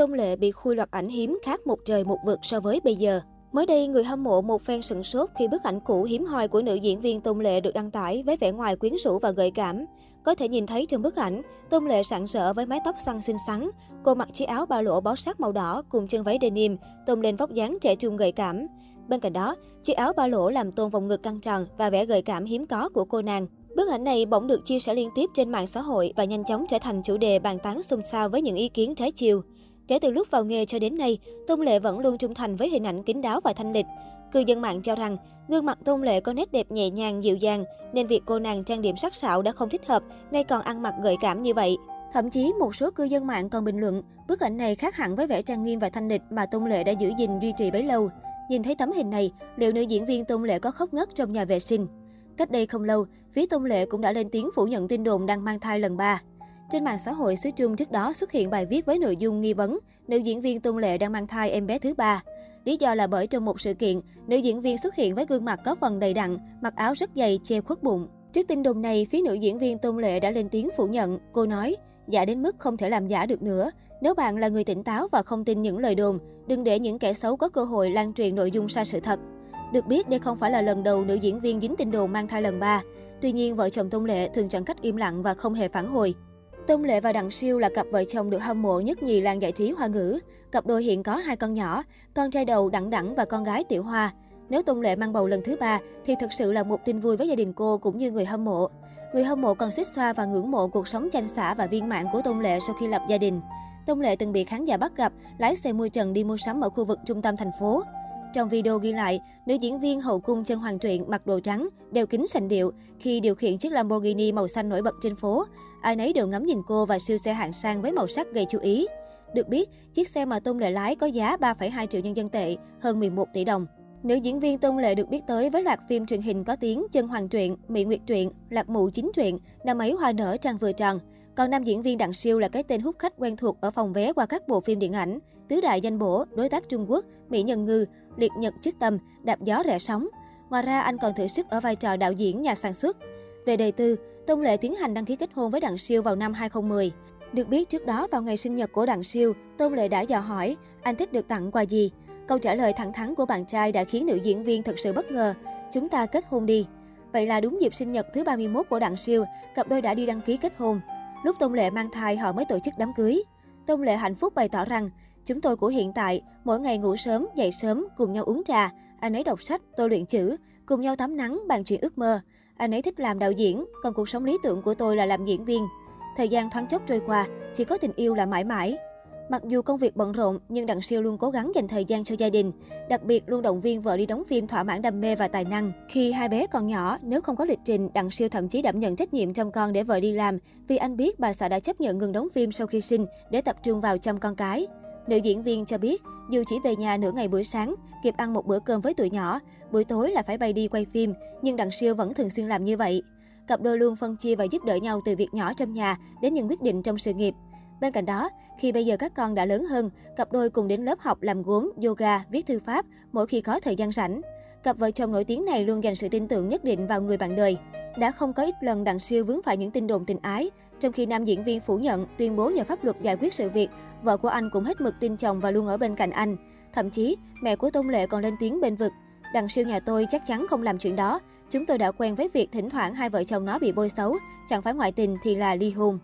Tôn Lệ bị khui loạt ảnh hiếm khác một trời một vực so với bây giờ. Mới đây, người hâm mộ một phen sửng sốt khi bức ảnh cũ hiếm hoi của nữ diễn viên Tôn Lệ được đăng tải với vẻ ngoài quyến rũ và gợi cảm. Có thể nhìn thấy trong bức ảnh, Tôn Lệ sạng sỡ với mái tóc xoăn xinh xắn. Cô mặc chiếc áo ba lỗ bó sát màu đỏ cùng chân váy denim, tôn lên vóc dáng trẻ trung gợi cảm. Bên cạnh đó, chiếc áo ba lỗ làm tôn vòng ngực căng tròn và vẻ gợi cảm hiếm có của cô nàng. Bức ảnh này bỗng được chia sẻ liên tiếp trên mạng xã hội và nhanh chóng trở thành chủ đề bàn tán xôn xao với những ý kiến trái chiều. Kể từ lúc vào nghề cho đến nay, Tôn Lệ vẫn luôn trung thành với hình ảnh kín đáo và thanh lịch. Cư dân mạng cho rằng, gương mặt Tôn Lệ có nét đẹp nhẹ nhàng, dịu dàng, nên việc cô nàng trang điểm sắc sảo đã không thích hợp, nay còn ăn mặc gợi cảm như vậy. Thậm chí một số cư dân mạng còn bình luận, bức ảnh này khác hẳn với vẻ trang nghiêm và thanh lịch mà Tôn Lệ đã giữ gìn duy trì bấy lâu. Nhìn thấy tấm hình này, liệu nữ diễn viên Tôn Lệ có khóc ngất trong nhà vệ sinh? Cách đây không lâu, phía Tôn Lệ cũng đã lên tiếng phủ nhận tin đồn đang mang thai lần 3. Trên mạng xã hội xứ Trung trước đó xuất hiện bài viết với nội dung nghi vấn nữ diễn viên Tôn Lệ đang mang thai em bé thứ ba. Lý do là bởi trong một sự kiện, nữ diễn viên xuất hiện với gương mặt có phần đầy đặn, mặc áo rất dày che khuất bụng. Trước tin đồn này, phía nữ diễn viên Tôn Lệ đã lên tiếng phủ nhận. Cô nói, giả đến mức không thể làm giả được nữa. Nếu bạn là người tỉnh táo và không tin những lời đồn, đừng để những kẻ xấu có cơ hội lan truyền nội dung sai sự thật. Được biết, đây không phải là lần đầu nữ diễn viên dính tin đồn mang thai lần ba. Tuy nhiên, vợ chồng Tôn Lệ thường chọn cách im lặng và không hề phản hồi. Tôn Lệ và Đặng Siêu là cặp vợ chồng được hâm mộ nhất nhì làng giải trí hoa ngữ. Cặp đôi hiện có hai con nhỏ, con trai đầu Đặng Đặng và con gái Tiểu Hoa. Nếu Tôn Lệ mang bầu lần thứ ba thì thực sự là một tin vui với gia đình cô cũng như người hâm mộ. Người hâm mộ còn xích xoa và ngưỡng mộ cuộc sống chanh xả và viên mãn của Tôn Lệ sau khi lập gia đình. Tôn Lệ từng bị khán giả bắt gặp lái xe mui trần đi mua sắm ở khu vực trung tâm thành phố. Trong video ghi lại, nữ diễn viên hậu cung chân hoàng truyện mặc đồ trắng, đeo kính sành điệu khi điều khiển chiếc Lamborghini màu xanh nổi bật trên phố. Ai nấy đều ngắm nhìn cô và siêu xe hạng sang với màu sắc gây chú ý. Được biết, chiếc xe mà Tôn Lệ lái có giá 3,2 triệu nhân dân tệ, hơn 11 tỷ đồng. Nữ diễn viên Tôn Lệ được biết tới với loạt phim truyền hình có tiếng Chân Hoàng truyện, Mỹ Nguyệt truyện, Lạc Mụ chính truyện, Năm ấy hoa nở trăng vừa tròn. Còn nam diễn viên Đặng Siêu là cái tên hút khách quen thuộc ở phòng vé qua các bộ phim điện ảnh, Tứ đại danh bổ, Đối tác Trung Quốc, Mỹ Nhân Ngư, Liệt Nhật Chức Tâm, Đạp gió rẽ sóng. Ngoài ra, anh còn thử sức ở vai trò đạo diễn, nhà sản xuất. Về đời tư, Tôn Lệ tiến hành đăng ký kết hôn với Đặng Siêu vào năm 2010. Được biết trước đó vào ngày sinh nhật của Đặng Siêu, Tôn Lệ đã dò hỏi anh thích được tặng quà gì. Câu trả lời thẳng thắn của bạn trai đã khiến nữ diễn viên thật sự bất ngờ. Chúng ta kết hôn đi. Vậy là đúng dịp sinh nhật thứ 31 của Đặng Siêu, cặp đôi đã đi đăng ký kết hôn. Lúc Tôn Lệ mang thai họ mới tổ chức đám cưới. Tôn Lệ hạnh phúc bày tỏ rằng, chúng tôi của hiện tại, mỗi ngày ngủ sớm, dậy sớm, cùng nhau uống trà. Anh ấy đọc sách, tôi luyện chữ, cùng nhau tắm nắng, bàn chuyện ước mơ. Anh ấy thích làm đạo diễn, còn cuộc sống lý tưởng của tôi là làm diễn viên. Thời gian thoáng chốc trôi qua, chỉ có tình yêu là mãi mãi. Mặc dù công việc bận rộn, nhưng Đặng Siêu luôn cố gắng dành thời gian cho gia đình. Đặc biệt luôn động viên vợ đi đóng phim thỏa mãn đam mê và tài năng. Khi hai bé còn nhỏ, nếu không có lịch trình, Đặng Siêu thậm chí đảm nhận trách nhiệm chăm con để vợ đi làm, vì anh biết bà xã đã chấp nhận ngừng đóng phim sau khi sinh để tập trung vào chăm con cái. Nữ diễn viên cho biết, dù chỉ về nhà nửa ngày buổi sáng, kịp ăn một bữa cơm với tụi nhỏ, buổi tối là phải bay đi quay phim, nhưng Đặng Siêu vẫn thường xuyên làm như vậy. Cặp đôi luôn phân chia và giúp đỡ nhau từ việc nhỏ trong nhà đến những quyết định trong sự nghiệp. Bên cạnh đó, khi bây giờ các con đã lớn hơn, cặp đôi cùng đến lớp học làm gốm, yoga, viết thư pháp mỗi khi có thời gian rảnh. Cặp vợ chồng nổi tiếng này luôn dành sự tin tưởng nhất định vào người bạn đời. Đã không có ít lần Đặng Siêu vướng phải những tin đồn tình ái, trong khi nam diễn viên phủ nhận, tuyên bố nhờ pháp luật giải quyết sự việc, vợ của anh cũng hết mực tin chồng và luôn ở bên cạnh anh. Thậm chí, mẹ của Tôn Lệ còn lên tiếng bên vực. Đặng siêu nhà tôi chắc chắn không làm chuyện đó. Chúng tôi đã quen với việc thỉnh thoảng hai vợ chồng nó bị bôi xấu, chẳng phải ngoại tình thì là ly hôn.